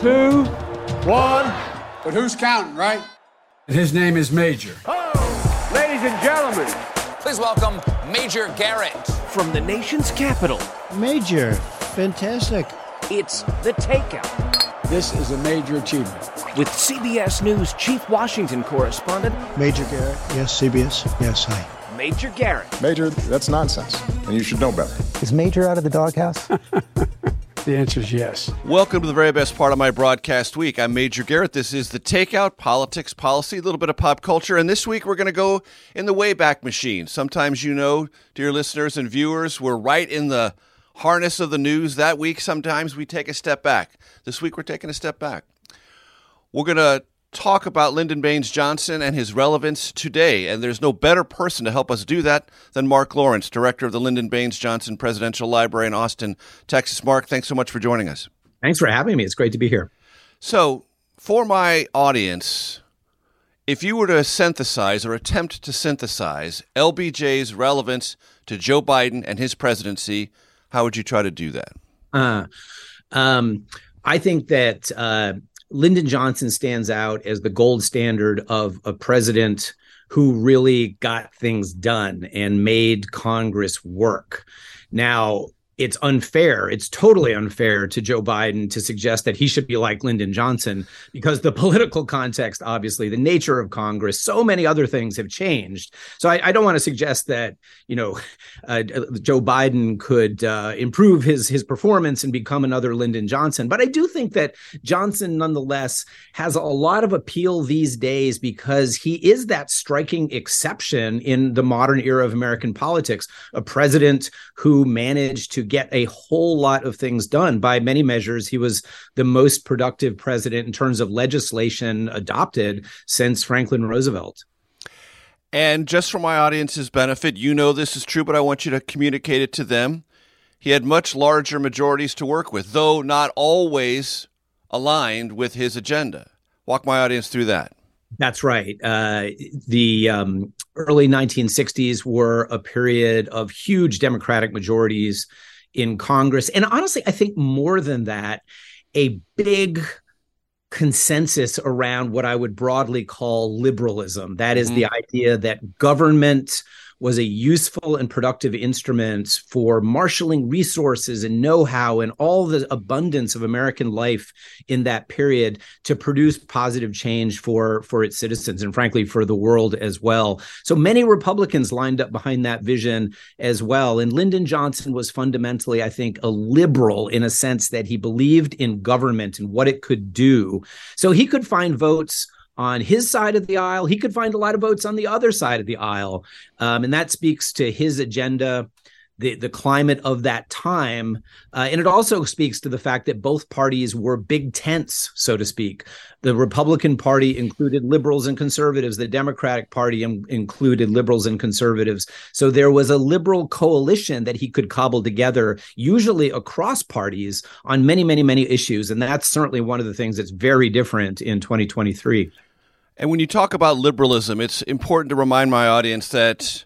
two, one. But who's counting, right? His name is Major. Oh, ladies and gentlemen, please welcome Major Garrett from the nation's capital. Major, fantastic. It's the takeout. This is a major achievement. With CBS News Chief Washington correspondent Major Garrett. Yes, CBS. Yes, hi. Major Garrett. Major, that's nonsense, and you should know better. Is Major out of the doghouse? The answer is yes. Welcome to the very best part of my broadcast week. I'm Major Garrett. This is the Takeout Politics Policy, a little bit of pop culture. And this week we're going to go in the Wayback Machine. Sometimes you know, dear listeners and viewers, we're right in the harness of the news that week. Sometimes we take a step back. This week we're taking a step back. We're going to talk about Lyndon Baines Johnson and his relevance today. And there's no better person to help us do that than Mark Lawrence, director of the Lyndon Baines Johnson Presidential Library in Austin, Texas. Mark, thanks so much for joining us. Thanks for having me. It's great to be here. So, for my audience, if you were to synthesize or attempt to synthesize LBJ's relevance to Joe Biden and his presidency, how would you try to do that? Uh, um, I think that uh, Lyndon Johnson stands out as the gold standard of a president who really got things done and made Congress work. Now, it's unfair. It's totally unfair to Joe Biden to suggest that he should be like Lyndon Johnson because the political context, obviously, the nature of Congress, so many other things have changed. So I, I don't want to suggest that you know uh, Joe Biden could uh, improve his his performance and become another Lyndon Johnson. But I do think that Johnson, nonetheless, has a lot of appeal these days because he is that striking exception in the modern era of American politics, a president who managed to get a whole lot of things done. By many measures, he was the most productive president in terms of legislation adopted since Franklin Roosevelt. And just for my audience's benefit, you know this is true, but I want you to communicate it to them. He had much larger majorities to work with, though not always aligned with his agenda. Walk my audience through that. That's right. Uh, the um, early 1960s were a period of huge Democratic majorities in Congress. And honestly, I think more than that, a big consensus around what I would broadly call liberalism. That is mm-hmm. the idea that government was a useful and productive instrument for marshaling resources and know-how and all the abundance of American life in that period to produce positive change for for its citizens and frankly for the world as well. So many Republicans lined up behind that vision as well. And Lyndon Johnson was fundamentally, I think, a liberal in a sense that he believed in government and what it could do. So he could find votes on his side of the aisle. He could find a lot of votes on the other side of the aisle. Um, and that speaks to his agenda the the climate of that time, uh, and it also speaks to the fact that both parties were big tents, so to speak. The Republican Party included liberals and conservatives. The Democratic Party in- included liberals and conservatives. So there was a liberal coalition that he could cobble together, usually across parties, on many, many, many issues, and that's certainly one of the things that's very different in 2023. And when you talk about liberalism, it's important to remind my audience that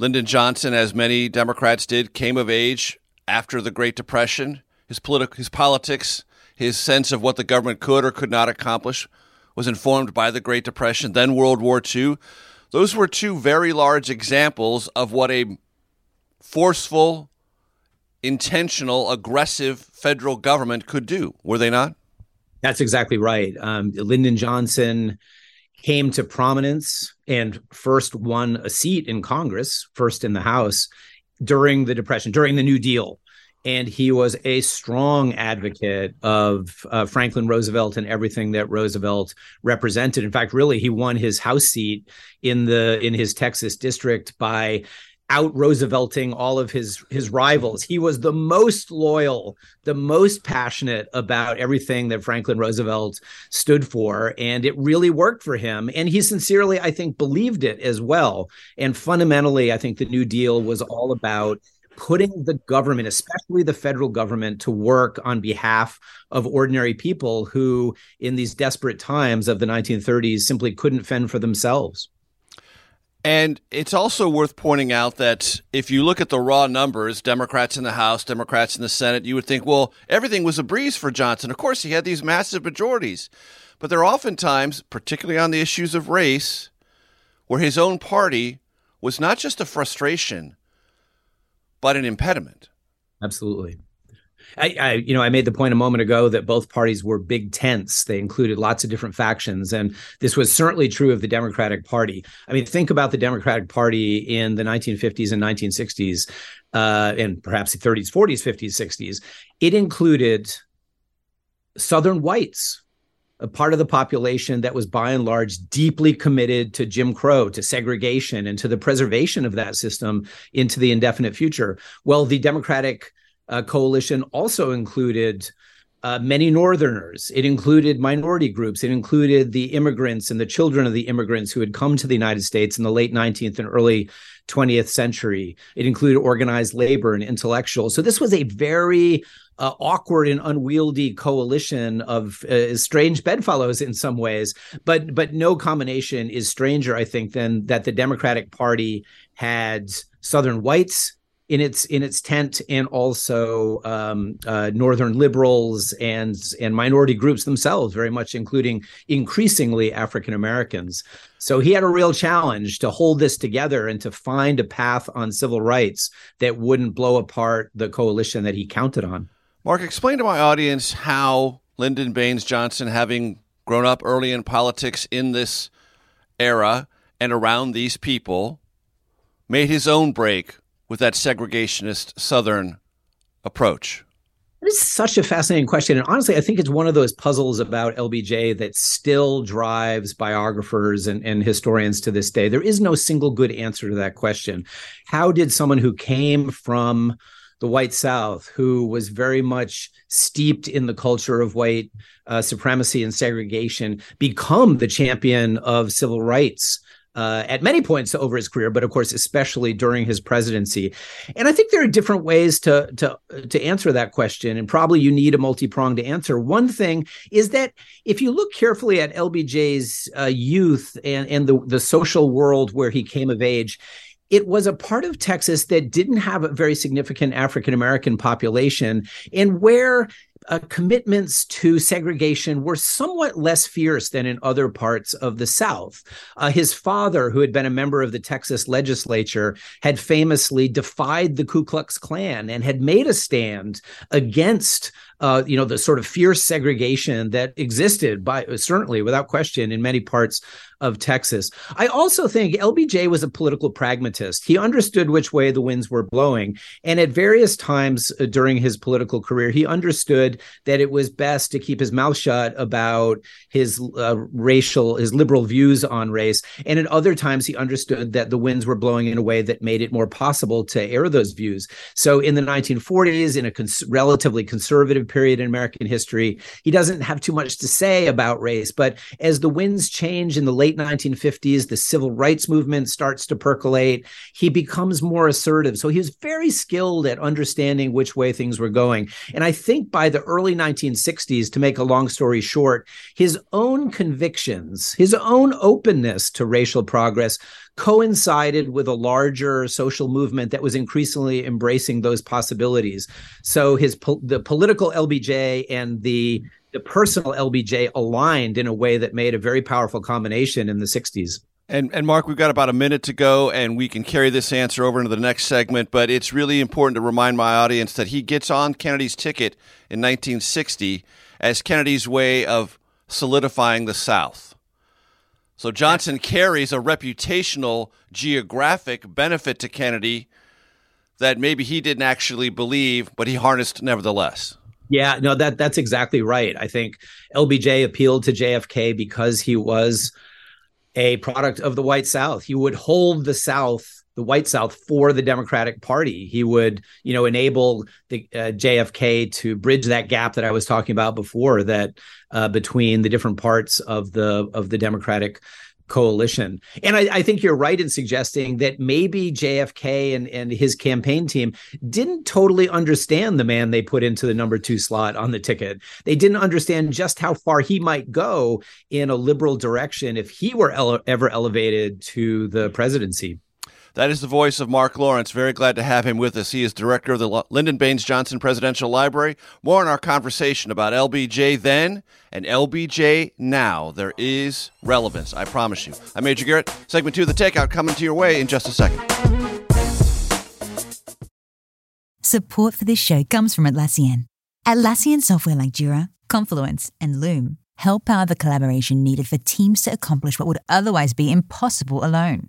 Lyndon Johnson, as many Democrats did, came of age after the Great Depression. His, politi- his politics, his sense of what the government could or could not accomplish was informed by the Great Depression, then World War II. Those were two very large examples of what a forceful, intentional, aggressive federal government could do, were they not? That's exactly right. Um, Lyndon Johnson came to prominence and first won a seat in Congress, first in the House during the Depression, during the New Deal. And he was a strong advocate of uh, Franklin Roosevelt and everything that Roosevelt represented. In fact, really, he won his House seat in the in his Texas district by out Roosevelting all of his his rivals. He was the most loyal, the most passionate about everything that Franklin Roosevelt stood for, and it really worked for him. And he sincerely, I think, believed it as well. And fundamentally, I think the New Deal was all about putting the government, especially the federal government, to work on behalf of ordinary people who, in these desperate times of the 1930s, simply couldn't fend for themselves. And it's also worth pointing out that if you look at the raw numbers, Democrats in the House, Democrats in the Senate, you would think, well, everything was a breeze for Johnson. Of course, he had these massive majorities. But there are oftentimes, particularly on the issues of race, where his own party was not just a frustration, but an impediment. Absolutely. I, I, you know, I made the point a moment ago that both parties were big tents. They included lots of different factions, and this was certainly true of the Democratic Party. I mean, think about the Democratic Party in the 1950s and 1960s, uh, and perhaps the 30s, 40s, 50s, 60s. It included Southern whites, a part of the population that was by and large deeply committed to Jim Crow, to segregation, and to the preservation of that system into the indefinite future. Well, the Democratic uh, coalition also included uh, many Northerners. It included minority groups. It included the immigrants and the children of the immigrants who had come to the United States in the late 19th and early 20th century. It included organized labor and intellectuals. So this was a very uh, awkward and unwieldy coalition of uh, strange bedfellows in some ways, but but no combination is stranger, I think, than that the Democratic Party had Southern whites in its in its tent and also um, uh, northern liberals and and minority groups themselves, very much including increasingly African Americans. So he had a real challenge to hold this together and to find a path on civil rights that wouldn't blow apart the coalition that he counted on. Mark, explain to my audience how Lyndon Baines Johnson, having grown up early in politics in this era and around these people, made his own break with that segregationist Southern approach? It is such a fascinating question. And honestly, I think it's one of those puzzles about LBJ that still drives biographers and, and, historians to this day. There is no single good answer to that question. How did someone who came from the white South, who was very much steeped in the culture of white uh, supremacy and segregation, become the champion of civil rights? Uh, at many points over his career, but of course, especially during his presidency. And I think there are different ways to to to answer that question, and probably you need a multi pronged answer. One thing is that if you look carefully at LBJ's uh, youth and and the the social world where he came of age, it was a part of Texas that didn't have a very significant African American population and where uh, commitments to segregation were somewhat less fierce than in other parts of the South. Uh, his father, who had been a member of the Texas legislature, had famously defied the Ku Klux Klan and had made a stand against uh, you know, the sort of fierce segregation that existed by certainly without question in many parts of Texas. I also think LBJ was a political pragmatist. He understood which way the winds were blowing. And at various times uh, during his political career, he understood that it was best to keep his mouth shut about his uh, racial, his liberal views on race. And at other times, he understood that the winds were blowing in a way that made it more possible to air those views. So in the 1940s, in a cons- relatively conservative period in American history, he doesn't have too much to say about race. But as the winds change in the late 1950s, the civil rights movement starts to percolate. He becomes more assertive. So he was very skilled at understanding which way things were going. And I think by the early 1960s, to make a long story short, his own convictions, his own openness to racial progress coincided with a larger social movement that was increasingly embracing those possibilities. So his the political LBJ and the the personal LBJ aligned in a way that made a very powerful combination in the 60s. And and Mark, we've got about a minute to go, and we can carry this answer over into the next segment. But it's really important to remind my audience that he gets on Kennedy's ticket in 1960 as Kennedy's way of solidifying the South. So Johnson carries a reputational, geographic benefit to Kennedy that maybe he didn't actually believe, but he harnessed nevertheless. Yeah, no, that that's exactly right. I think LBJ appealed to JFK because he was a product of the white South. He would hold the South, the white South, for the Democratic Party. He would, you know, enable the uh, JFK to bridge that gap that I was talking about before, that uh, between the different parts of the of the Democratic coalition. And I, I, think you're right in suggesting that maybe JFK and, and his campaign team didn't totally understand the man they put into the number two slot on the ticket. They didn't understand just how far he might go in a liberal direction if he were ele- ever elevated to the presidency. That is the voice of Mark Lawrence. Very glad to have him with us. He is director of the Lyndon Baines Johnson Presidential Library. More in our conversation about LBJ then and LBJ now. There is relevance, I promise you. I'm Major Garrett. Segment two of the Takeout coming to your way in just a second. Support for this show comes from Atlassian. Atlassian software like Jira, Confluence, and Loom help power the collaboration needed for teams to accomplish what would otherwise be impossible alone.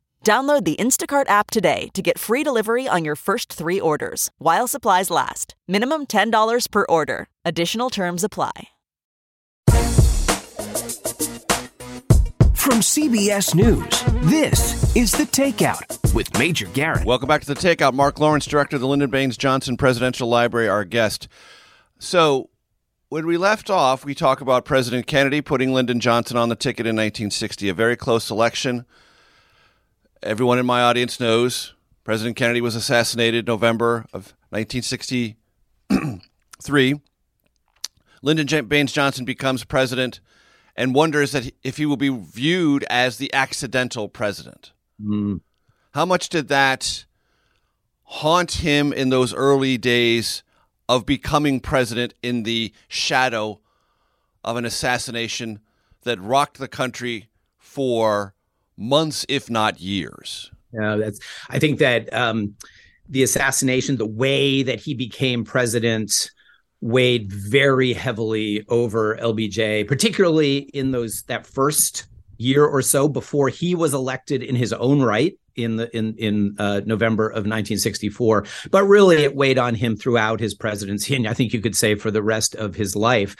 Download the Instacart app today to get free delivery on your first three orders while supplies last. Minimum $10 per order. Additional terms apply. From CBS News, this is The Takeout with Major Garrett. Welcome back to The Takeout. Mark Lawrence, director of the Lyndon Baines Johnson Presidential Library, our guest. So, when we left off, we talk about President Kennedy putting Lyndon Johnson on the ticket in 1960, a very close election everyone in my audience knows President Kennedy was assassinated November of 1963. Lyndon Baines Johnson becomes president and wonders that if he will be viewed as the accidental president. Mm. How much did that haunt him in those early days of becoming president in the shadow of an assassination that rocked the country for months, if not years. Yeah, that's. I think that um, the assassination, the way that he became president, weighed very heavily over LBJ, particularly in those that first year or so before he was elected in his own right in the in in uh, November of 1964. But really, it weighed on him throughout his presidency, and I think you could say for the rest of his life.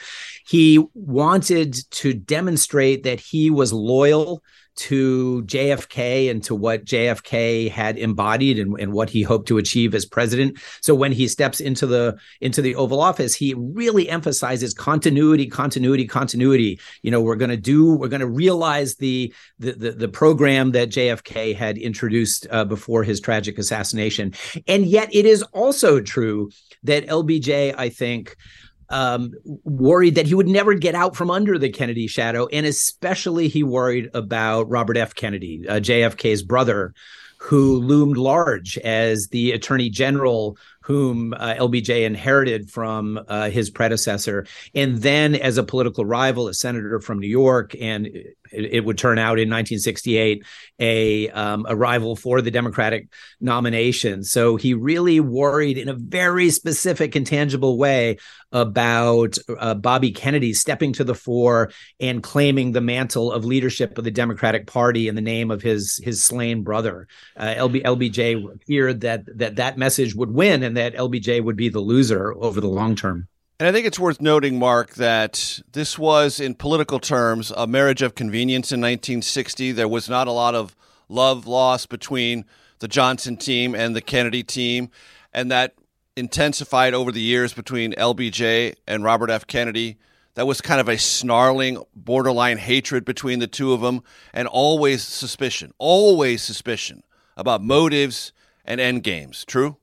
He wanted to demonstrate that he was loyal to JFK and to what JFK had embodied and, and what he hoped to achieve as president. So when he steps into the into the Oval Office, he really emphasizes continuity, continuity, continuity. You know, we're going to do, we're going to realize the, the the the program that JFK had introduced uh, before his tragic assassination. And yet, it is also true that LBJ, I think um, worried that he would never get out from under the Kennedy shadow. And especially he worried about Robert F. Kennedy, uh, JFK's brother, who loomed large as the attorney general whom uh, LBJ inherited from uh, his predecessor, and then as a political rival, a senator from New York, and it, it would turn out in 1968 a um, a rival for the Democratic nomination. So he really worried in a very specific and tangible way about uh, Bobby Kennedy stepping to the fore and claiming the mantle of leadership of the Democratic Party in the name of his his slain brother. Uh, LB, LBJ feared that that that message would win and that LBJ would be the loser over the long term. And I think it's worth noting, Mark, that this was, in political terms, a marriage of convenience in 1960. There was not a lot of love lost between the Johnson team and the Kennedy team, and that intensified over the years between LBJ and Robert F. Kennedy. That was kind of a snarling, borderline hatred between the two of them, and always suspicion, always suspicion about motives and end games. True?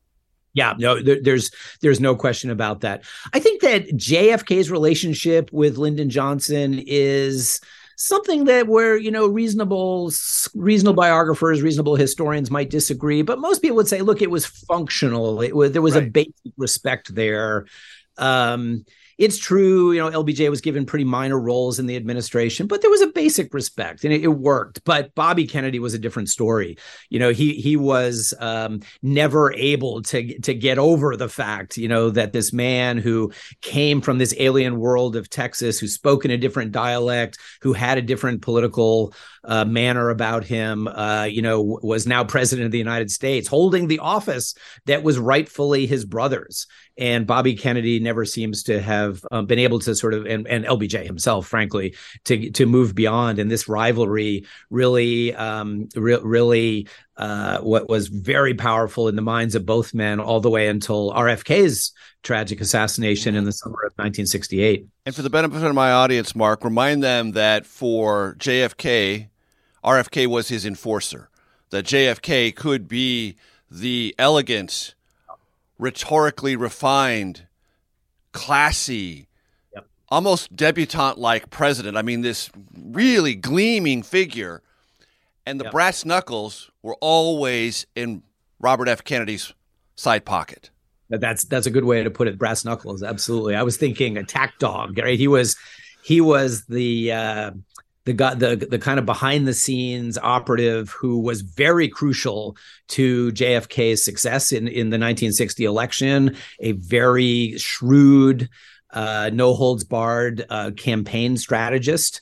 Yeah, no, there, there's there's no question about that. I think that JFK's relationship with Lyndon Johnson is something that where you know reasonable reasonable biographers reasonable historians might disagree but most people would say look it was functional it was there was right. a basic respect there um it's true, you know, LBJ was given pretty minor roles in the administration, but there was a basic respect and it, it worked. But Bobby Kennedy was a different story. You know, he he was um, never able to to get over the fact, you know, that this man who came from this alien world of Texas, who spoke in a different dialect, who had a different political uh, manner about him, uh, you know, was now president of the United States, holding the office that was rightfully his brother's. And Bobby Kennedy never seems to have um, been able to sort of, and, and LBJ himself, frankly, to to move beyond. And this rivalry really, um, re- really, uh, what was very powerful in the minds of both men all the way until RFK's tragic assassination in the summer of 1968. And for the benefit of my audience, Mark, remind them that for JFK, RFK was his enforcer. That JFK could be the elegant rhetorically refined, classy, yep. almost debutante like president. I mean, this really gleaming figure. And the yep. brass knuckles were always in Robert F. Kennedy's side pocket. That's that's a good way to put it. Brass knuckles, absolutely. I was thinking attack dog. Right? He was he was the uh, the guy, the the kind of behind the scenes operative who was very crucial to JFK's success in in the 1960 election. A very shrewd, uh, no holds barred uh, campaign strategist.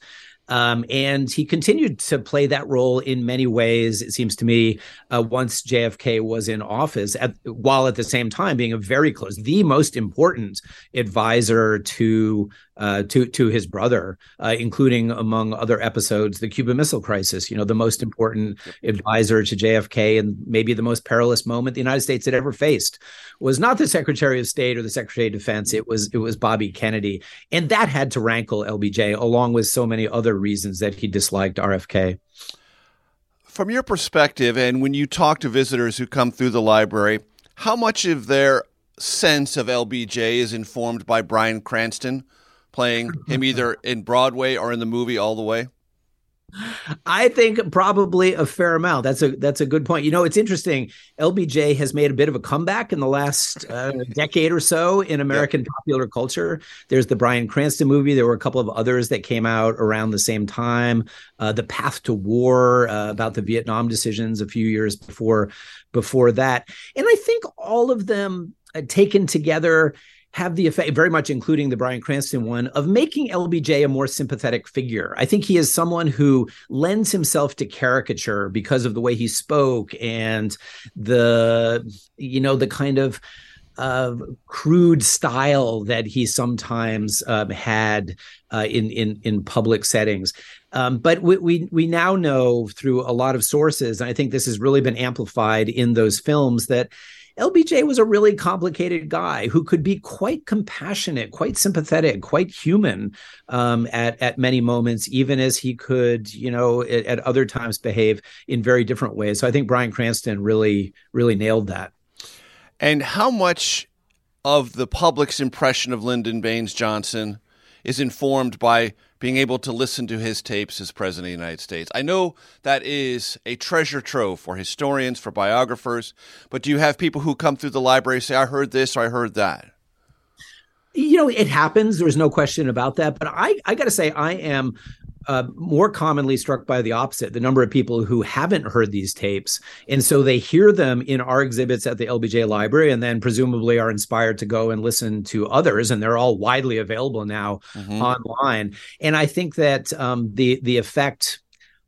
Um, and he continued to play that role in many ways, it seems to me, uh, once JFK was in office, at, while at the same time being a very close, the most important advisor to uh, to to his brother, uh, including among other episodes, the Cuban Missile Crisis. You know, the most important advisor to JFK and maybe the most perilous moment the United States had ever faced was not the Secretary of State or the Secretary of Defense. It was it was Bobby Kennedy, and that had to rankle LBJ along with so many other reasons that he disliked RFK. From your perspective, and when you talk to visitors who come through the library, how much of their sense of LBJ is informed by Bryan Cranston? Playing him either in Broadway or in the movie all the way? I think probably a fair amount. That's a that's a good point. You know, it's interesting. LBJ has made a bit of a comeback in the last uh, decade or so in American yep. popular culture. There's the Bryan Cranston movie. There were a couple of others that came out around the same time. Uh, the Path to War uh, about the Vietnam decisions a few years before before that, and I think all of them uh, taken together have the effect, very much including the Bryan Cranston one, of making LBJ a more sympathetic figure. I think he is someone who lends himself to caricature because of the way he spoke and the, you know, the kind of uh, crude style that he sometimes um, had uh, in in in public settings. Um, but we, we we now know through a lot of sources, and I think this has really been amplified in those films that LBJ was a really complicated guy who could be quite compassionate, quite sympathetic, quite human um, at at many moments, even as he could, you know, at, at other times behave in very different ways. So I think Bryan Cranston really really nailed that. And how much of the public's impression of Lyndon Baines Johnson is informed by being able to listen to his tapes as President of the United States. I know that is a treasure trove for historians, for biographers, but do you have people who come through the library say, I heard this or I heard that? You know, it happens. There's no question about that. But I, I got to say, I am uh, more commonly struck by the opposite the number of people who haven't heard these tapes. And so they hear them in our exhibits at the LBJ Library and then presumably are inspired to go and listen to others. And they're all widely available now mm-hmm. online. And I think that um, the, the effect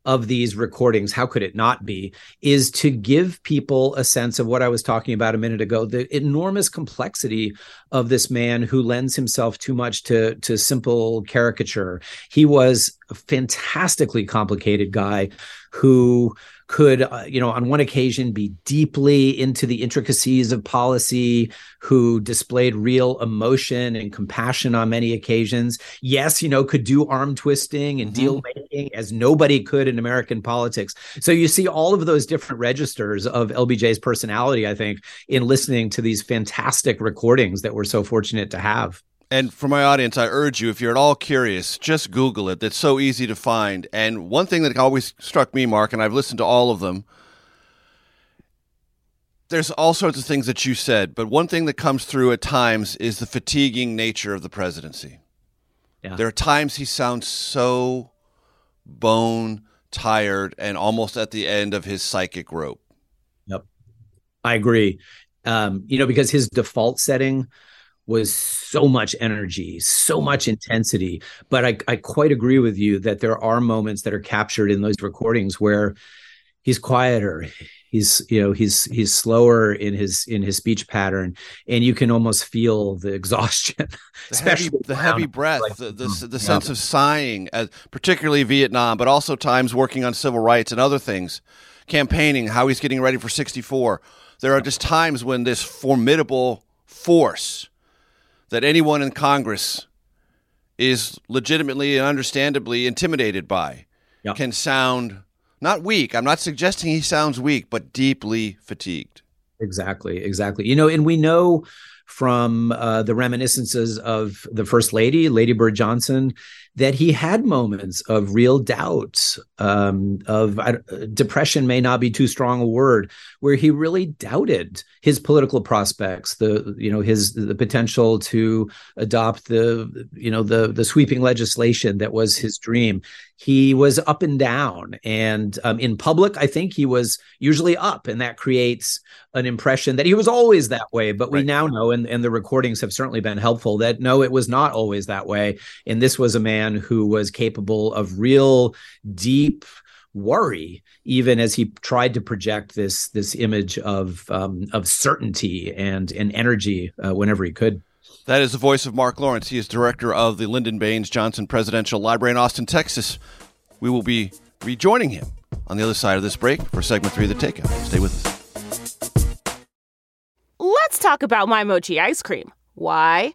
of these recordings, how could it not be, is to give people a sense of what I was talking about a minute ago the enormous complexity of this man who lends himself too much to, to simple caricature. He was a fantastically complicated guy who could, uh, you know, on one occasion be deeply into the intricacies of policy, who displayed real emotion and compassion on many occasions. Yes, you know, could do arm twisting and mm-hmm. deal making as nobody could in American politics. So you see all of those different registers of LBJ's personality, I think, in listening to these fantastic recordings that we're so fortunate to have. And for my audience, I urge you, if you're at all curious, just Google it. It's so easy to find. And one thing that always struck me, Mark, and I've listened to all of them, there's all sorts of things that you said, but one thing that comes through at times is the fatiguing nature of the presidency. Yeah. There are times he sounds so bone tired and almost at the end of his psychic rope. Yep. I agree. Um, you know, because his default setting was so much energy, so much intensity. But I, I quite agree with you that there are moments that are captured in those recordings where he's quieter he's you know he's he's slower in his in his speech pattern and you can almost feel the exhaustion the especially heavy, the heavy breath like, the, the, mm, the yeah. sense of sighing as, particularly vietnam but also times working on civil rights and other things campaigning how he's getting ready for 64 there are just times when this formidable force that anyone in Congress is legitimately and understandably intimidated by yep. can sound not weak. I'm not suggesting he sounds weak, but deeply fatigued. Exactly, exactly. You know, and we know from uh, the reminiscences of the First Lady, Lady Bird Johnson, that he had moments of real doubt, um, of uh, depression may not be too strong a word, where he really doubted his political prospects, the you know his the potential to adopt the you know the the sweeping legislation that was his dream. He was up and down, and um, in public, I think he was usually up, and that creates an impression that he was always that way. But we right. now know, and, and the recordings have certainly been helpful, that no, it was not always that way, and this was a man man who was capable of real deep worry even as he tried to project this this image of um, of certainty and and energy uh, whenever he could that is the voice of Mark Lawrence. He is director of the Lyndon Baines Johnson Presidential Library in Austin, Texas. We will be rejoining him on the other side of this break for segment three of the Takeout. Stay with us. Let's talk about my mochi ice cream. Why?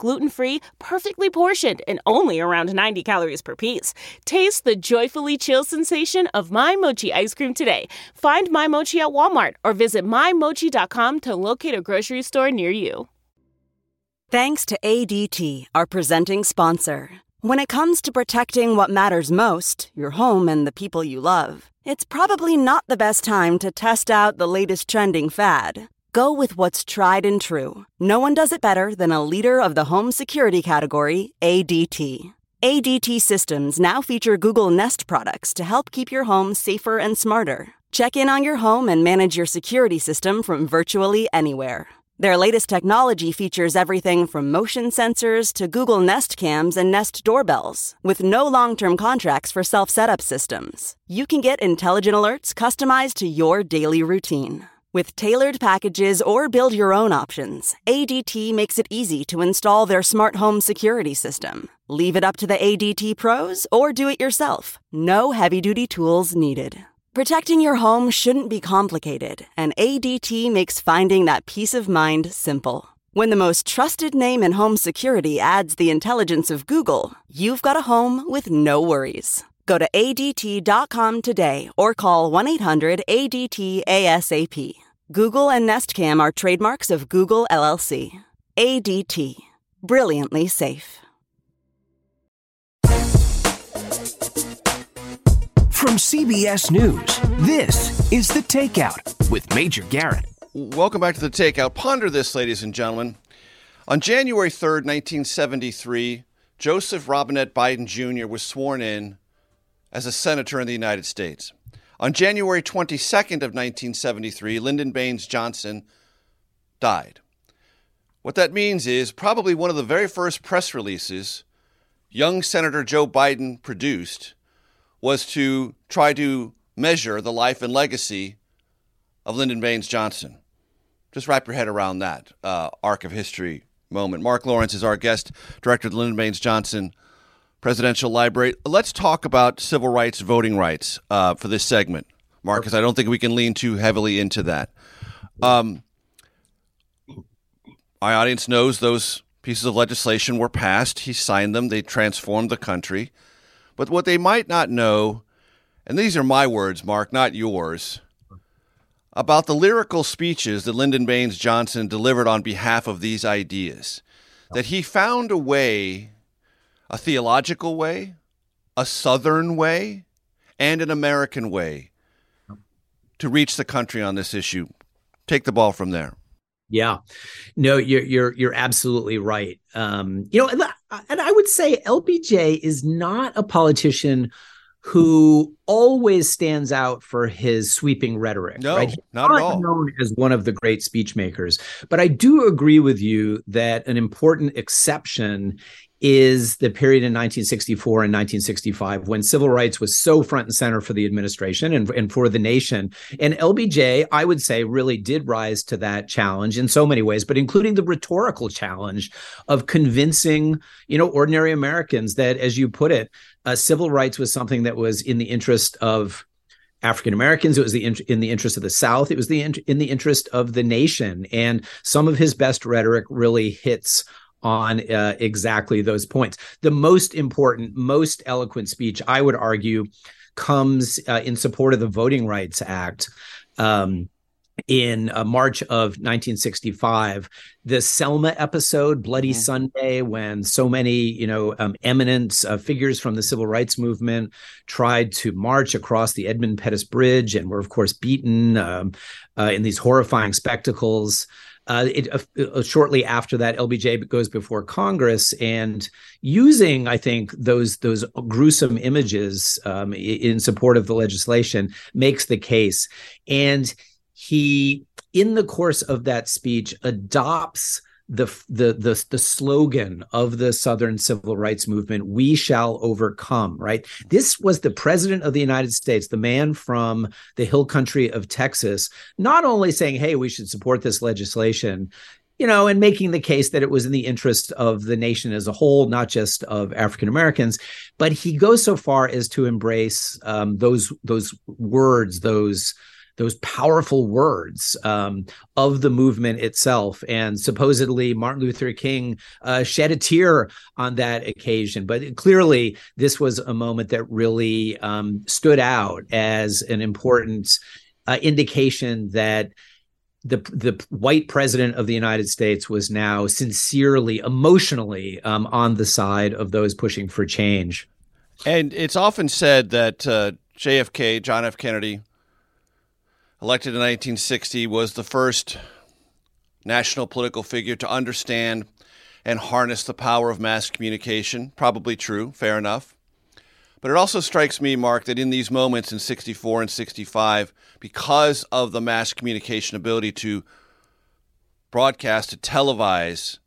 gluten free, perfectly portioned, and only around 90 calories per piece. Taste the joyfully chill sensation of My Mochi ice cream today. Find My Mochi at Walmart or visit MyMochi.com to locate a grocery store near you. Thanks to ADT, our presenting sponsor. When it comes to protecting what matters most, your home and the people you love, it's probably not the best time to test out the latest trending fad. Go with what's tried and true. No one does it better than a leader of the home security category, ADT. ADT systems now feature Google Nest products to help keep your home safer and smarter. Check in on your home and manage your security system from virtually anywhere. Their latest technology features everything from motion sensors to Google Nest cams and Nest doorbells, with no long term contracts for self setup systems. You can get intelligent alerts customized to your daily routine. With tailored packages or build your own options, ADT makes it easy to install their smart home security system. Leave it up to the ADT pros or do it yourself. No heavy duty tools needed. Protecting your home shouldn't be complicated, and ADT makes finding that peace of mind simple. When the most trusted name in home security adds the intelligence of Google, you've got a home with no worries. Go to ADT.com today or call 1 800 ADT ASAP. Google and Nest Cam are trademarks of Google LLC. ADT. Brilliantly safe. From CBS News, this is The Takeout with Major Garrett. Welcome back to The Takeout. Ponder this, ladies and gentlemen. On January 3rd, 1973, Joseph Robinette Biden Jr. was sworn in as a senator in the United States. On January 22nd of 1973, Lyndon Baines Johnson died. What that means is probably one of the very first press releases young Senator Joe Biden produced was to try to measure the life and legacy of Lyndon Baines Johnson. Just wrap your head around that uh, arc of history moment. Mark Lawrence is our guest, director of the Lyndon Baines Johnson Presidential Library. Let's talk about civil rights, voting rights uh, for this segment, Mark, because I don't think we can lean too heavily into that. Um, my audience knows those pieces of legislation were passed. He signed them, they transformed the country. But what they might not know, and these are my words, Mark, not yours, about the lyrical speeches that Lyndon Baines Johnson delivered on behalf of these ideas, that he found a way a theological way, a Southern way, and an American way to reach the country on this issue. Take the ball from there. Yeah, no, you're you're you're absolutely right. Um, you know, and, and I would say LBJ is not a politician who always stands out for his sweeping rhetoric. No, right? He's not, not at all. known as one of the great speechmakers, but I do agree with you that an important exception is the period in 1964 and 1965 when civil rights was so front and center for the administration and, and for the nation. And LBJ, I would say, really did rise to that challenge in so many ways, but including the rhetorical challenge of convincing, you know, ordinary Americans that, as you put it, uh, civil rights was something that was in the interest of African Americans. It was the in, in, the interest of the South. It was the in, in the interest of the nation. And some of his best rhetoric really hits on uh, exactly those points. The most important, most eloquent speech, I would argue, comes uh, in support of the Voting Rights Act. Um, in uh, March of 1965, the Selma episode, Bloody mm-hmm. Sunday, when so many, you know, um, eminent uh, figures from the civil rights movement tried to march across the Edmund Pettus Bridge and were, of course, beaten um, uh, in these horrifying spectacles. Uh, it, uh, uh, shortly after that, LBJ goes before Congress and using, I think, those those gruesome images um, in support of the legislation makes the case, and he, in the course of that speech, adopts the, the the the slogan of the southern civil rights movement we shall overcome right? This was the president of the united states the man from the hill country of texas not only saying hey we should support this legislation you know and making the case that it was in the interest of the nation as a whole not just of african americans but he goes so far as to embrace um, those those words those those powerful words um, of the movement itself. And supposedly, Martin Luther King uh, shed a tear on that occasion. But clearly, this was a moment that really um, stood out as an important uh, indication that the the white president of the United States was now sincerely, emotionally um, on the side of those pushing for change. And it's often said that uh, JFK, John F. Kennedy, elected in 1960, was the first national political figure to understand and harness the power of mass communication. Probably true, fair enough. But it also strikes me, Mark, that in these moments in 64 and 65, because of the mass communication ability to broadcast, to televise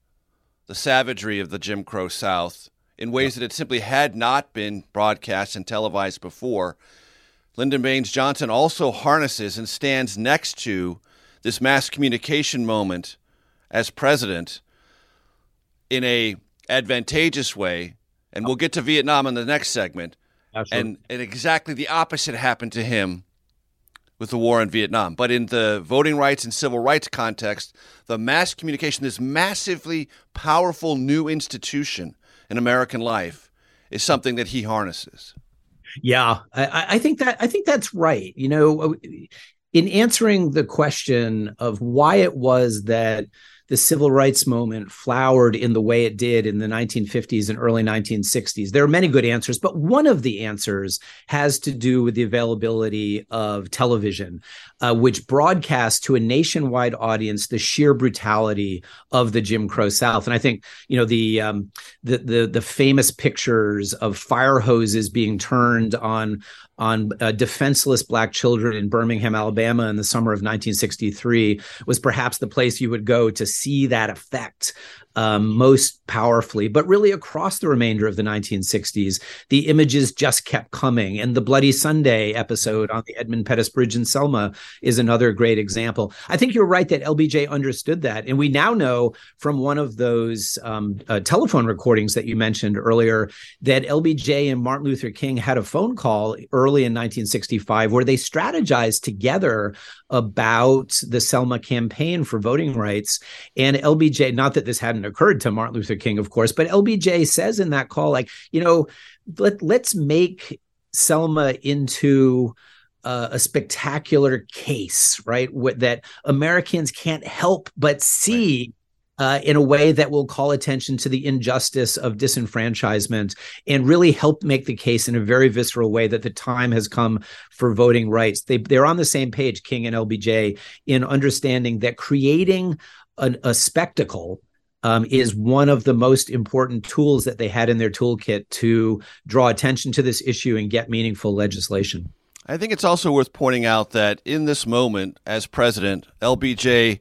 the savagery of the Jim Crow South in ways that it simply had not been broadcast and televised before, Lyndon Baines Johnson also harnesses and stands next to this mass communication moment as president in a advantageous way. And we'll get to Vietnam in the next segment. And, and exactly the opposite happened to him with the war in Vietnam. But in the voting rights and civil rights context, the mass communication, this massively powerful new institution in American life, is something that he harnesses. Yeah, I, I think that I think that's right. You know, in answering the question of why it was that the civil rights movement flowered in the way it did in the 1950s and early 1960s? There are many good answers, but one of the answers has to do with the availability of television, uh, which broadcast to a nationwide audience the sheer brutality of the Jim Crow South. And I think you know the um, the, the the famous pictures of fire hoses being turned on on uh, defenseless black children in Birmingham, Alabama in the summer of 1963 was perhaps the place you would go to see that effect um, most powerfully, but really across the remainder of the 1960s, the images just kept coming. And the Bloody Sunday episode on the Edmund Pettus Bridge in Selma is another great example. I think you're right that LBJ understood that. And we now know from one of those um, uh, telephone recordings that you mentioned earlier that LBJ and Martin Luther King had a phone call early in 1965 where they strategized together about the Selma campaign for voting rights. And LBJ, not that this hadn't occurred to Martin Luther King, of course, but LBJ says in that call, like, you know, let, let's make Selma into uh, a spectacular case, right? that Americans can't help but see. Right uh, in a way that will call attention to the injustice of disenfranchisement and really help make the case in a very visceral way that the time has come for voting rights. They, they're on the same page, King and LBJ, in understanding that creating an, a spectacle um, is one of the most important tools that they had in their toolkit to draw attention to this issue and get meaningful legislation. I think it's also worth pointing out that in this moment, as president, LBJ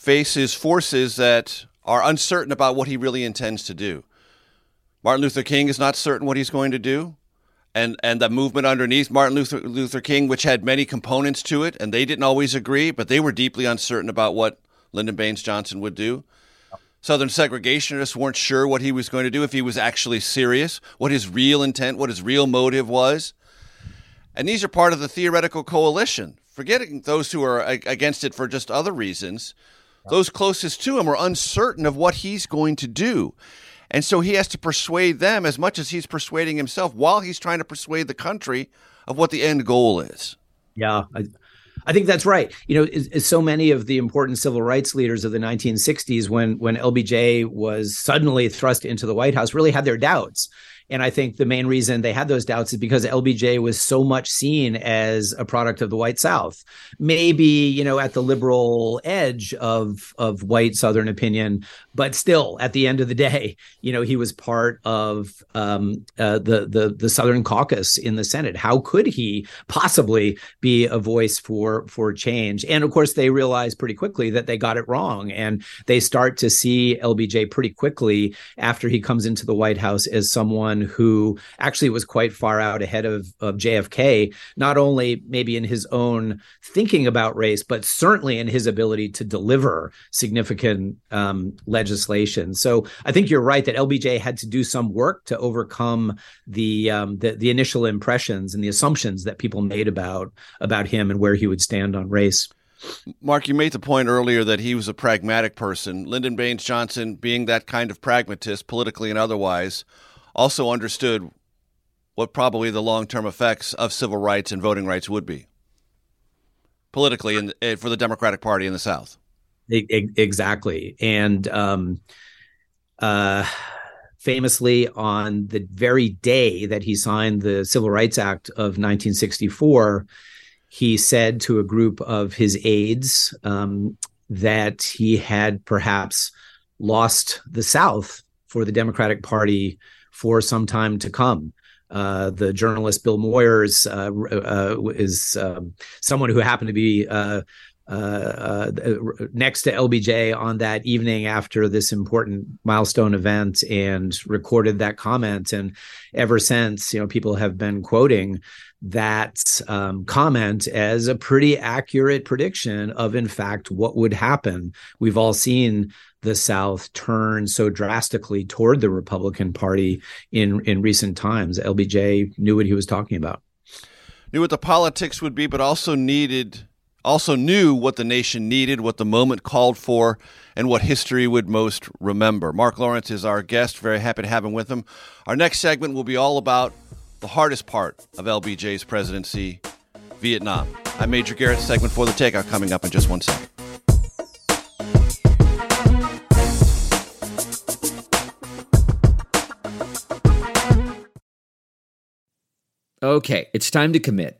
faces forces that are uncertain about what he really intends to do. Martin Luther King is not certain what he's going to do. And, and the movement underneath Martin Luther, Luther King, which had many components to it, and they didn't always agree, but they were deeply uncertain about what Lyndon Baines Johnson would do. Southern segregationists weren't sure what he was going to do, if he was actually serious, what his real intent, what his real motive was. And these are part of the theoretical coalition. Forgetting those who are against it for just other reasons, those closest to him are uncertain of what he's going to do. And so he has to persuade them as much as he's persuading himself while he's trying to persuade the country of what the end goal is. Yeah, I, I think that's right. You know, is, is so many of the important civil rights leaders of the 1960s, when when LBJ was suddenly thrust into the White House, really had their doubts and I think the main reason they had those doubts is because LBJ was so much seen as a product of the white South. Maybe, you know, at the liberal edge of of white Southern opinion, but still at the end of the day, you know, he was part of um, uh, the the the Southern caucus in the Senate. How could he possibly be a voice for for change? And of course, they realized pretty quickly that they got it wrong, and they start to see LBJ pretty quickly after he comes into the White House as someone who actually was quite far out ahead of, of JFK, not only maybe in his own thinking about race, but certainly in his ability to deliver significant um, legislation. So I think you're right that LBJ had to do some work to overcome the, um, the the initial impressions and the assumptions that people made about about him and where he would stand on race. Mark, you made the point earlier that he was a pragmatic person. Lyndon Baines Johnson, being that kind of pragmatist, politically and otherwise, also understood what probably the long term effects of civil rights and voting rights would be politically and eh, for the Democratic Party in the South. Exactly. And um, uh, famously, on the very day that he signed the Civil Rights Act of 1964, he said to a group of his aides, um, that he had perhaps lost the South for the Democratic Party for some time to come. Uh, the journalist Bill Moyers uh, uh, is um, someone who happened to be uh, uh, next to LBJ on that evening after this important milestone event and recorded that comment. And ever since, you know, people have been quoting that um, comment as a pretty accurate prediction of, in fact, what would happen. We've all seen the South turn so drastically toward the Republican Party in in recent times. LBJ knew what he was talking about. Knew what the politics would be, but also needed also knew what the nation needed, what the moment called for, and what history would most remember. Mark Lawrence is our guest. Very happy to have him with him. Our next segment will be all about the hardest part of LBJ's presidency, Vietnam. I'm Major Garrett, segment for the takeout coming up in just one second. Okay, it's time to commit.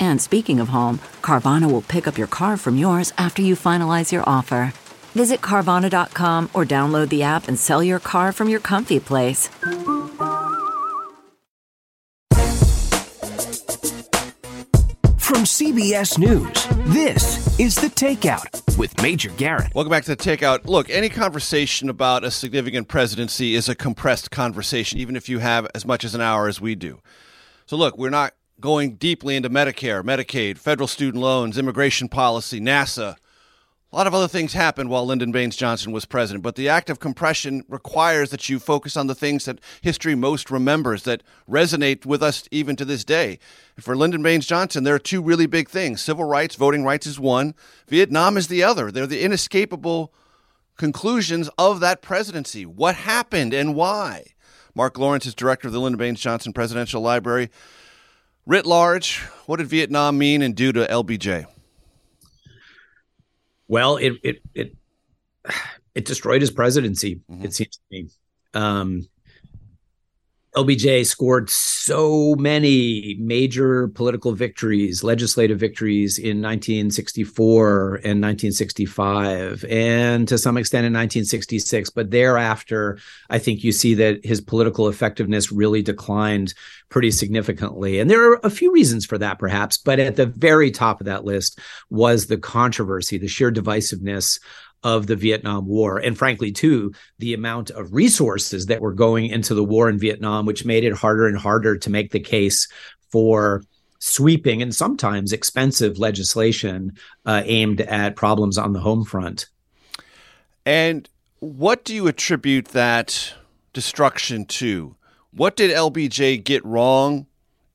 And speaking of home, Carvana will pick up your car from yours after you finalize your offer. Visit Carvana.com or download the app and sell your car from your comfy place. From CBS News, this is The Takeout with Major Garrett. Welcome back to The Takeout. Look, any conversation about a significant presidency is a compressed conversation, even if you have as much as an hour as we do. So, look, we're not going deeply into Medicare, Medicaid, federal student loans, immigration policy, NASA. A lot of other things happened while Lyndon Baines Johnson was president, but the act of compression requires that you focus on the things that history most remembers that resonate with us even to this day. And for Lyndon Baines Johnson, there are two really big things civil rights, voting rights is one, Vietnam is the other. They're the inescapable conclusions of that presidency. What happened and why? Mark Lawrence is director of the Lyndon Baines Johnson Presidential Library. Writ large, what did Vietnam mean and do to LBJ? Well, it it it it destroyed his presidency. Mm-hmm. It seems to me. Um, LBJ scored so many major political victories, legislative victories in 1964 and 1965, and to some extent in 1966. But thereafter, I think you see that his political effectiveness really declined pretty significantly. And there are a few reasons for that, perhaps. But at the very top of that list was the controversy, the sheer divisiveness of the Vietnam War. And frankly, too, the amount of resources that were going into the war in Vietnam, which made it harder and harder to make the case for sweeping and sometimes expensive legislation uh, aimed at problems on the home front. And what do you attribute that destruction to? What did LBJ get wrong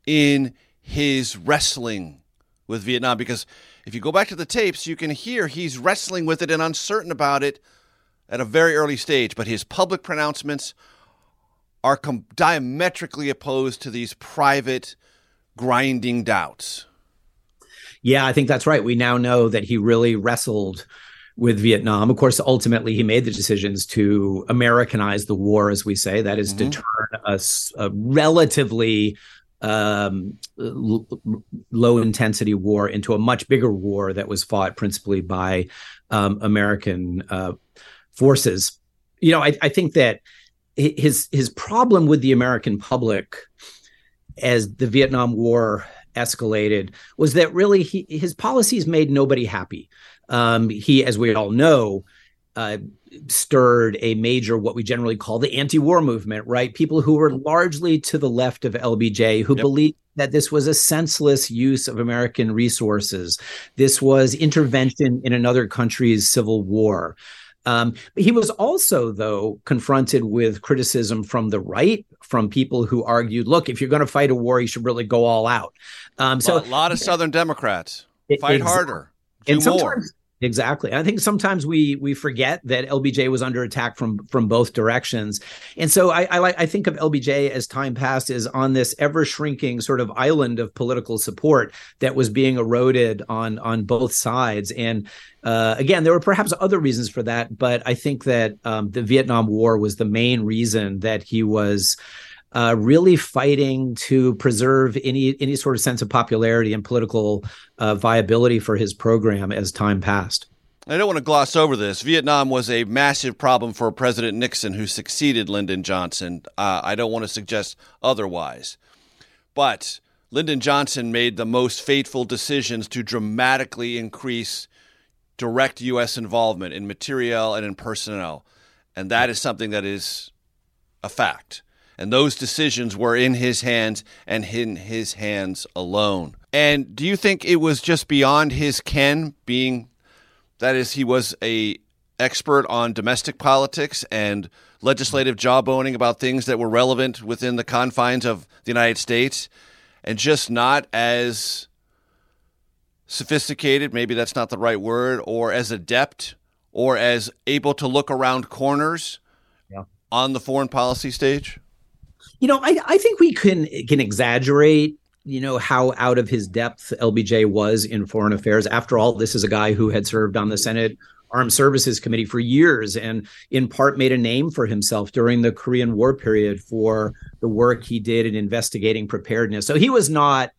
in his wrestling with Vietnam? Because if you go back to the tapes, you can hear he's wrestling with it and uncertain about it at a very early stage, but his public pronouncements are com- diametrically opposed to these private grinding doubts. Yeah, I think that's right. We now know that he really wrestled with Vietnam. Of course, ultimately, he made the decisions to Americanize the war, as we say, that is, mm-hmm. to turn a, a relatively um, l- low intensity war into a much bigger war that was fought principally by um, American uh, forces. You know, I, I, think that his his problem with the American public as the Vietnam War escalated was that really he, his policies made nobody happy. Um, he, as we all know, uh, stirred a major what we generally call the anti-war movement right people who were largely to the left of lbj who yep. believed that this was a senseless use of american resources this was intervention in another country's civil war um, he was also, though, confronted with criticism from the right, from people who argued, "Look, if you're going to fight a war, you should really go all out." Um, so, a lot of Southern Democrats fight harder, do and more. Exactly. I think sometimes we we forget that LBJ was under attack from from both directions, and so I I, I think of LBJ as time passed is on this ever shrinking sort of island of political support that was being eroded on on both sides. And uh, again, there were perhaps other reasons for that, but I think that um, the Vietnam War was the main reason that he was uh, really fighting to preserve any any sort of sense of popularity and political uh, viability for his program as time passed. I don't want to gloss over this. Vietnam was a massive problem for President Nixon, who succeeded Lyndon Johnson. Uh, I don't want to suggest otherwise. But Lyndon Johnson made the most fateful decisions to dramatically increase direct U.S. involvement in materiel and in personnel. And that is something that is a fact and those decisions were in his hands and in his hands alone. And do you think it was just beyond his ken being that is he was a expert on domestic politics and legislative jawboning about things that were relevant within the confines of the United States and just not as sophisticated, maybe that's not the right word, or as adept or as able to look around corners yeah. on the foreign policy stage? You know, I, I think we can can exaggerate you know how out of his depth LBJ was in foreign affairs. After all, this is a guy who had served on the Senate Armed Services Committee for years and in part made a name for himself during the Korean War period for the work he did in investigating preparedness. So he was not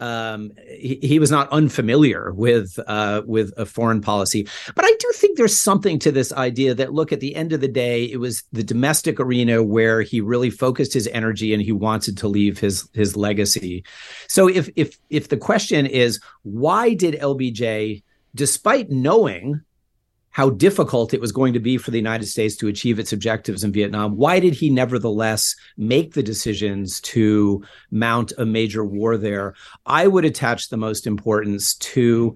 um, he, he, was not unfamiliar with uh, with a foreign policy. But I do think there's something to this idea that look, at the end of the day, it was the domestic arena where he really focused his energy and he wanted to leave his his legacy. So if if if the question is why did LBJ, despite knowing how difficult it was going to be for the United States to achieve its objectives in Vietnam, why did he nevertheless make the decisions to mount a major war there? I would attach the most importance to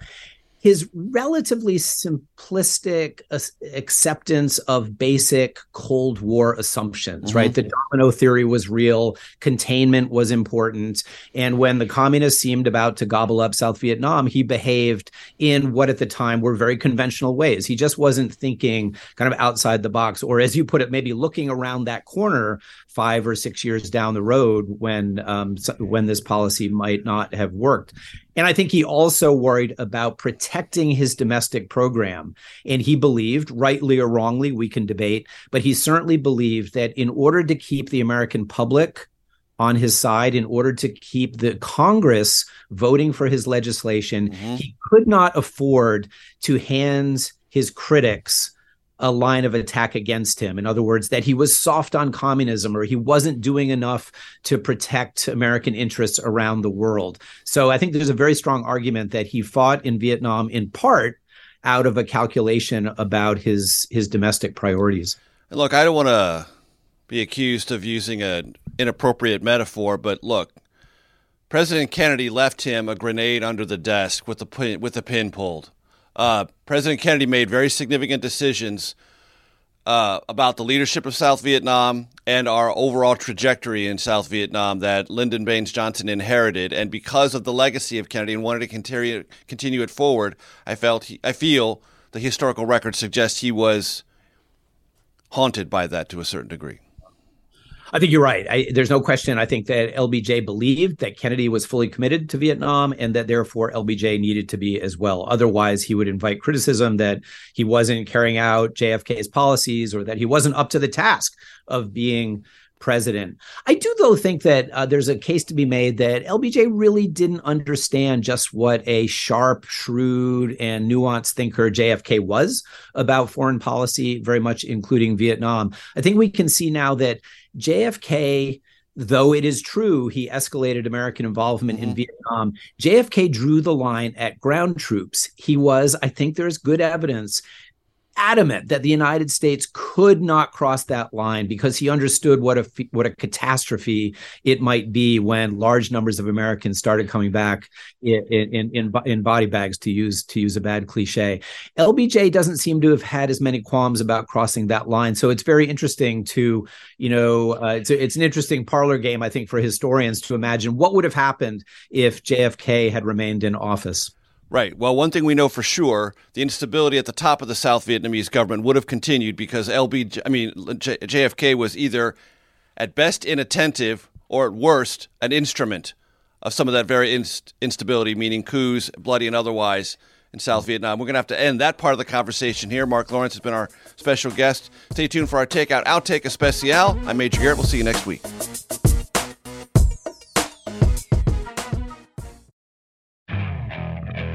his relatively simplistic acceptance of basic Cold War assumptions, mm-hmm. right? The domino theory was real, containment was important. And when the communists seemed about to gobble up South Vietnam, he behaved in what at the time were very conventional ways. He just wasn't thinking kind of outside the box, or as you put it, maybe looking around that corner five or six years down the road when um, when this policy might not have worked. And I think he also worried about protecting his domestic program. And he believed, rightly or wrongly, we can debate, but he certainly believed that in order to keep the American public on his side, in order to keep the Congress voting for his legislation, mm-hmm. he could not afford to hand his critics a line of attack against him. In other words, that he was soft on communism or he wasn't doing enough to protect American interests around the world. So I think there's a very strong argument that he fought in Vietnam in part out of a calculation about his his domestic priorities. Look, I don't want to be accused of using an inappropriate metaphor, but look, President Kennedy left him a grenade under the desk with the with the pin pulled. Uh, President Kennedy made very significant decisions uh, about the leadership of South Vietnam and our overall trajectory in South Vietnam that Lyndon Baines Johnson inherited. And because of the legacy of Kennedy and wanted to continue, continue it forward, I felt he, I feel the historical record suggests he was haunted by that to a certain degree. I think you're right. I, there's no question. I think that LBJ believed that Kennedy was fully committed to Vietnam and that therefore LBJ needed to be as well. Otherwise, he would invite criticism that he wasn't carrying out JFK's policies or that he wasn't up to the task of being president. I do, though, think that uh, there's a case to be made that LBJ really didn't understand just what a sharp, shrewd, and nuanced thinker JFK was about foreign policy, very much including Vietnam. I think we can see now that JFK though it is true he escalated American involvement mm-hmm. in Vietnam, JFK drew the line at ground troops. He was, I think there's good evidence, adamant that the United States could not cross that line because he understood what a what a catastrophe it might be when large numbers of Americans started coming back in in in, in body bags to use to use a bad cliche. LBJ doesn't seem to have had as many qualms about crossing that line, so it's very interesting to you know uh, it's it's an interesting parlor game I think for historians to imagine what would have happened if JFK had remained in office. Right. Well, one thing we know for sure, the instability at the top of the South Vietnamese government would have continued because LB, I mean, J- JFK was either at best inattentive or at worst an instrument of some of that very inst- instability, meaning coups, bloody and otherwise, in South Vietnam. We're going to have to end that part of the conversation here. Mark Lawrence has been our special guest. Stay tuned for our Takeout Outtake Especial. I'm Major Garrett. We'll see you next week.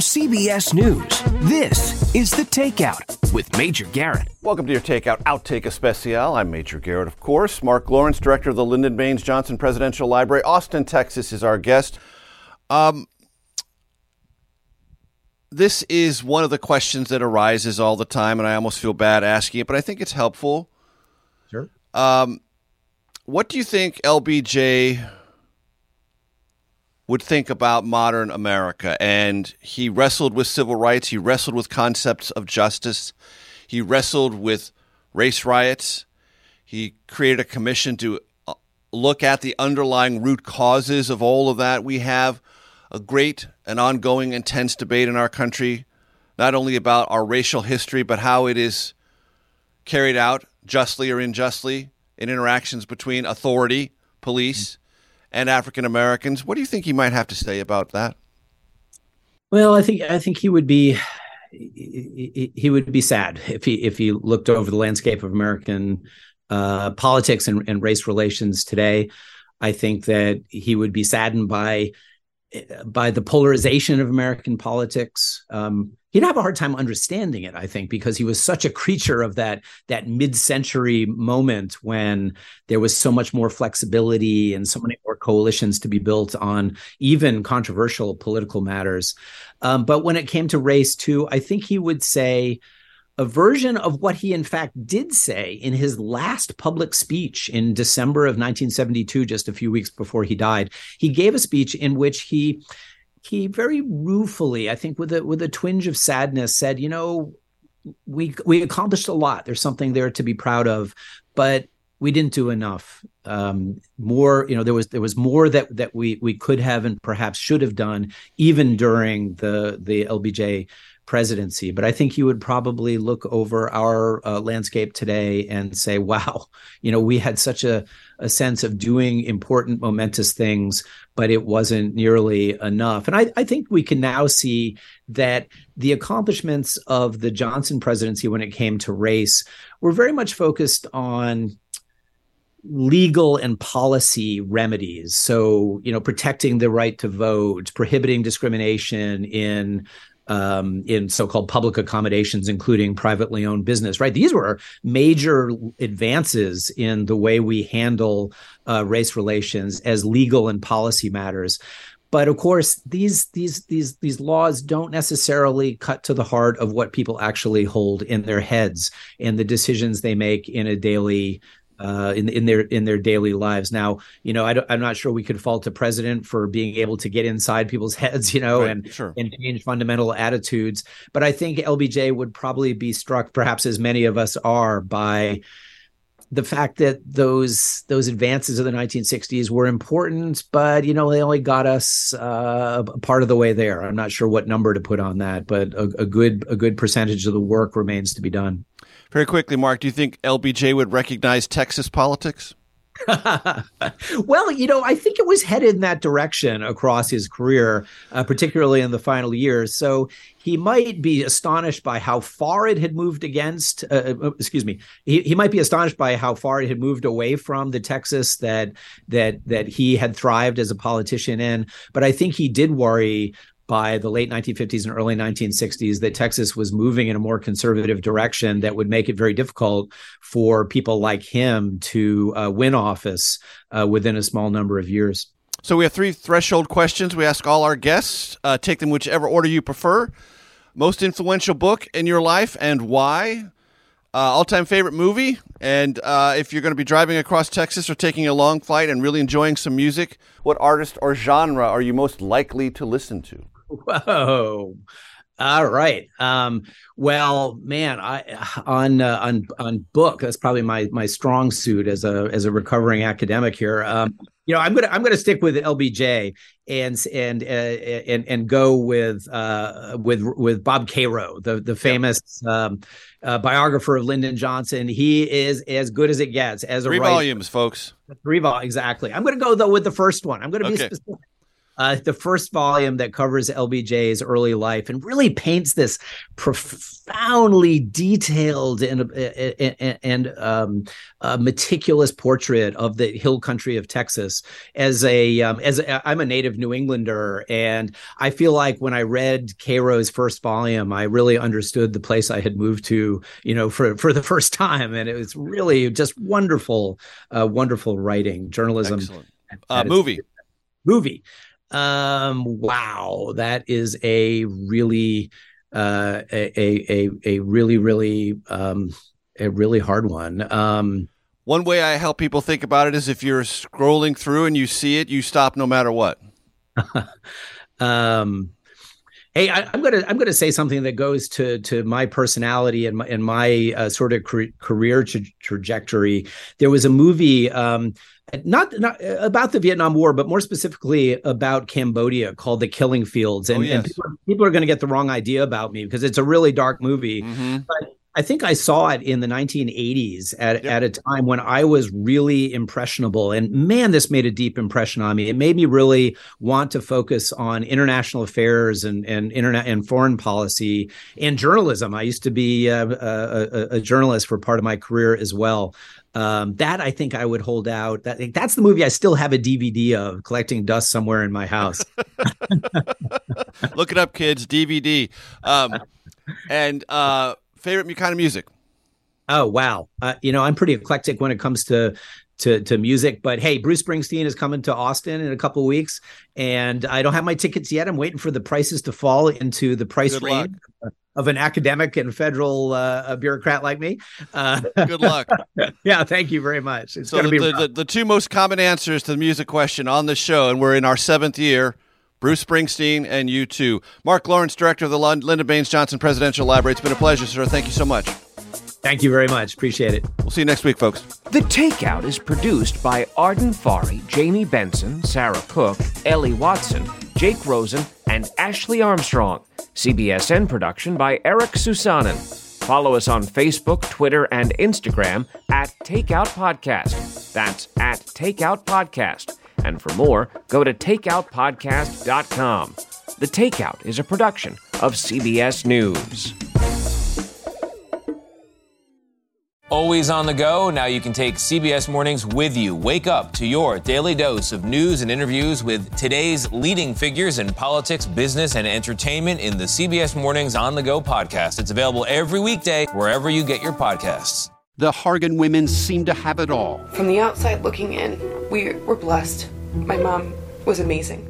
From CBS News, this is The Takeout with Major Garrett. Welcome to your Takeout Outtake Especial. I'm Major Garrett, of course. Mark Lawrence, director of the Lyndon Baines Johnson Presidential Library. Austin, Texas is our guest. Um, this is one of the questions that arises all the time, and I almost feel bad asking it, but I think it's helpful. Sure. Um, what do you think LBJ would think about modern America. And he wrestled with civil rights, he wrestled with concepts of justice, he wrestled with race riots. He created a commission to uh, look at the underlying root causes of all of that. We have a great and ongoing intense debate in our country, not only about our racial history, but how it is carried out justly or unjustly in interactions between authority, police, and African Americans. What do you think he might have to say about that? Well, I think I think he would be he would be sad if he if he looked over the landscape of American uh, politics and, and race relations today. I think that he would be saddened by by the polarization of American politics. Um, he'd have a hard time understanding it, I think, because he was such a creature of that that mid-century moment when there was so much more flexibility and so many more coalitions to be built on even controversial political matters. Um, but when it came to race, too, I think he would say a version of what he in fact did say in his last public speech in December of 1972 just a few weeks before he died. He gave a speech in which he he very ruefully i think with a with a twinge of sadness said you know we we accomplished a lot. There's something there to be proud of but we didn't do enough. Um, more you know there was there was more that that we we could have and perhaps should have done even during the the lbj presidency. But I think you would probably look over our uh, landscape today and say, wow, you know, we had such a, a sense of doing important, momentous things, but it wasn't nearly enough. And I, I think we can now see that the accomplishments of the Johnson presidency when it came to race were very much focused on legal and policy remedies so you know protecting the right to vote prohibiting discrimination in um, in so-called public accommodations, including privately owned business. Right, these were major advances in the way we handle uh, race relations as legal and policy matters. But of course, these these these these laws don't necessarily cut to the heart of what people actually hold in their heads and the decisions they make in a daily uh, in in their in their daily lives. Now, you know, I am not sure we could fault a president for being able to get inside people's heads, you know, right, and sure. and change fundamental attitudes. But I think LBJ would probably be struck, perhaps as many of us are, by the fact that those those advances of the 1960s were important, but you know they only got us uh, part of the way there. I'm not sure what number to put on that, but a, a good a good percentage of the work remains to be done. Very quickly, Mark, do you think LBJ would recognize Texas politics? well, you know, I think it was headed in that direction across his career, uh, particularly in the final years. So he might be astonished by how far it had moved against. Uh, uh, uh, excuse me. He, he might be astonished by how far it had moved away from the Texas that that that he had thrived as a politician in. But I think he did worry by the late 1950s and early 1960s that Texas was moving in a more conservative direction that would make it very difficult for people like him to uh, win office uh, within a small number of years. So we have three threshold questions we ask all our guests. Uh, take them whichever order you prefer. Most influential book in your life and why? Uh, all-time favorite movie, and uh, if you're going to be driving across Texas or taking a long flight and really enjoying some music, what artist or genre are you most likely to listen to? Whoa. All right. Um, well, man, I on uh, on on book. That's probably my my strong suit as a as a recovering academic here. Um, you know, I'm gonna I'm gonna stick with LBJ and and uh, and and go with uh, with with Bob Caro, the the famous um, uh, biographer of Lyndon Johnson. He is as good as it gets as a three volumes, folks. Three volumes, exactly. I'm gonna go though with the first one. I'm gonna be specific uh, the first volume that covers LBJ's early life and really paints this profoundly detailed and and, and um, meticulous portrait of the hill country of Texas. As a um, as a, I'm a native New Englander, and I feel like when I read Caro's first volume, I really understood the place I had moved to, you know, for for the first time, and it was really just wonderful, uh, wonderful writing, journalism, uh, movie, movie. Um, wow, that is a really uh, a, a a really really um, a really hard one. Um, one way I help people think about it is if you're scrolling through and you see it, you stop no matter what. um, Hey, I, am gonna I'm gonna say something that goes to to my personality and my and my uh, sort of career tra- trajectory. There was a movie um, not, not about the Vietnam War, but more specifically about Cambodia called The Killing Fields. And, oh, yes. and people, people, are going to get the wrong idea about me because it's a really dark movie. Mm-hmm. But I think I saw it in the 1980s at, yep. at a time when I was really impressionable. And man, this made a deep impression on me. It made me really want to focus on international affairs and, and internet and foreign policy and journalism. I used to be a, a, a journalist for part of my career as well. Um, that I think I would hold out. That that's the movie I still have a DVD of, collecting dust somewhere in my house. Look it up, kids. DVD. Um, and uh, favorite kind of music. Oh wow! Uh, you know I'm pretty eclectic when it comes to to to music. But hey, Bruce Springsteen is coming to Austin in a couple weeks, and I don't have my tickets yet. I'm waiting for the prices to fall into the price Good range. Luck of an academic and federal uh, bureaucrat like me. Uh, Good luck. yeah, thank you very much. It's so going to be the, the, the, two most common answers to the music question on the show, and we're in our seventh year. Bruce Springsteen and U2. Mark Lawrence, director of the Lyndon Baines Johnson Presidential Library. It's been a pleasure, sir. Thank you so much. Thank you very much. Appreciate it. We'll see you next week, folks. The Takeout is produced by Arden Farhi, Jamie Benson, Sarah Cook, Ellie Watson, Jake Rosen, and Ashley Armstrong. CBSN production by Eric Susanen. Follow us on Facebook, Twitter, and Instagram at Takeout Podcast. That's at Takeout Podcast. And for more, go to takeoutpodcast.com. The Takeout is a production of CBS News. Always on the go, now you can take CBS Mornings with you. Wake up to your daily dose of news and interviews with today's leading figures in politics, business, and entertainment in the CBS Mornings on the Go podcast. It's available every weekday wherever you get your podcasts. The Hargan women seem to have it all. From the outside looking in, we were blessed. My mom was amazing.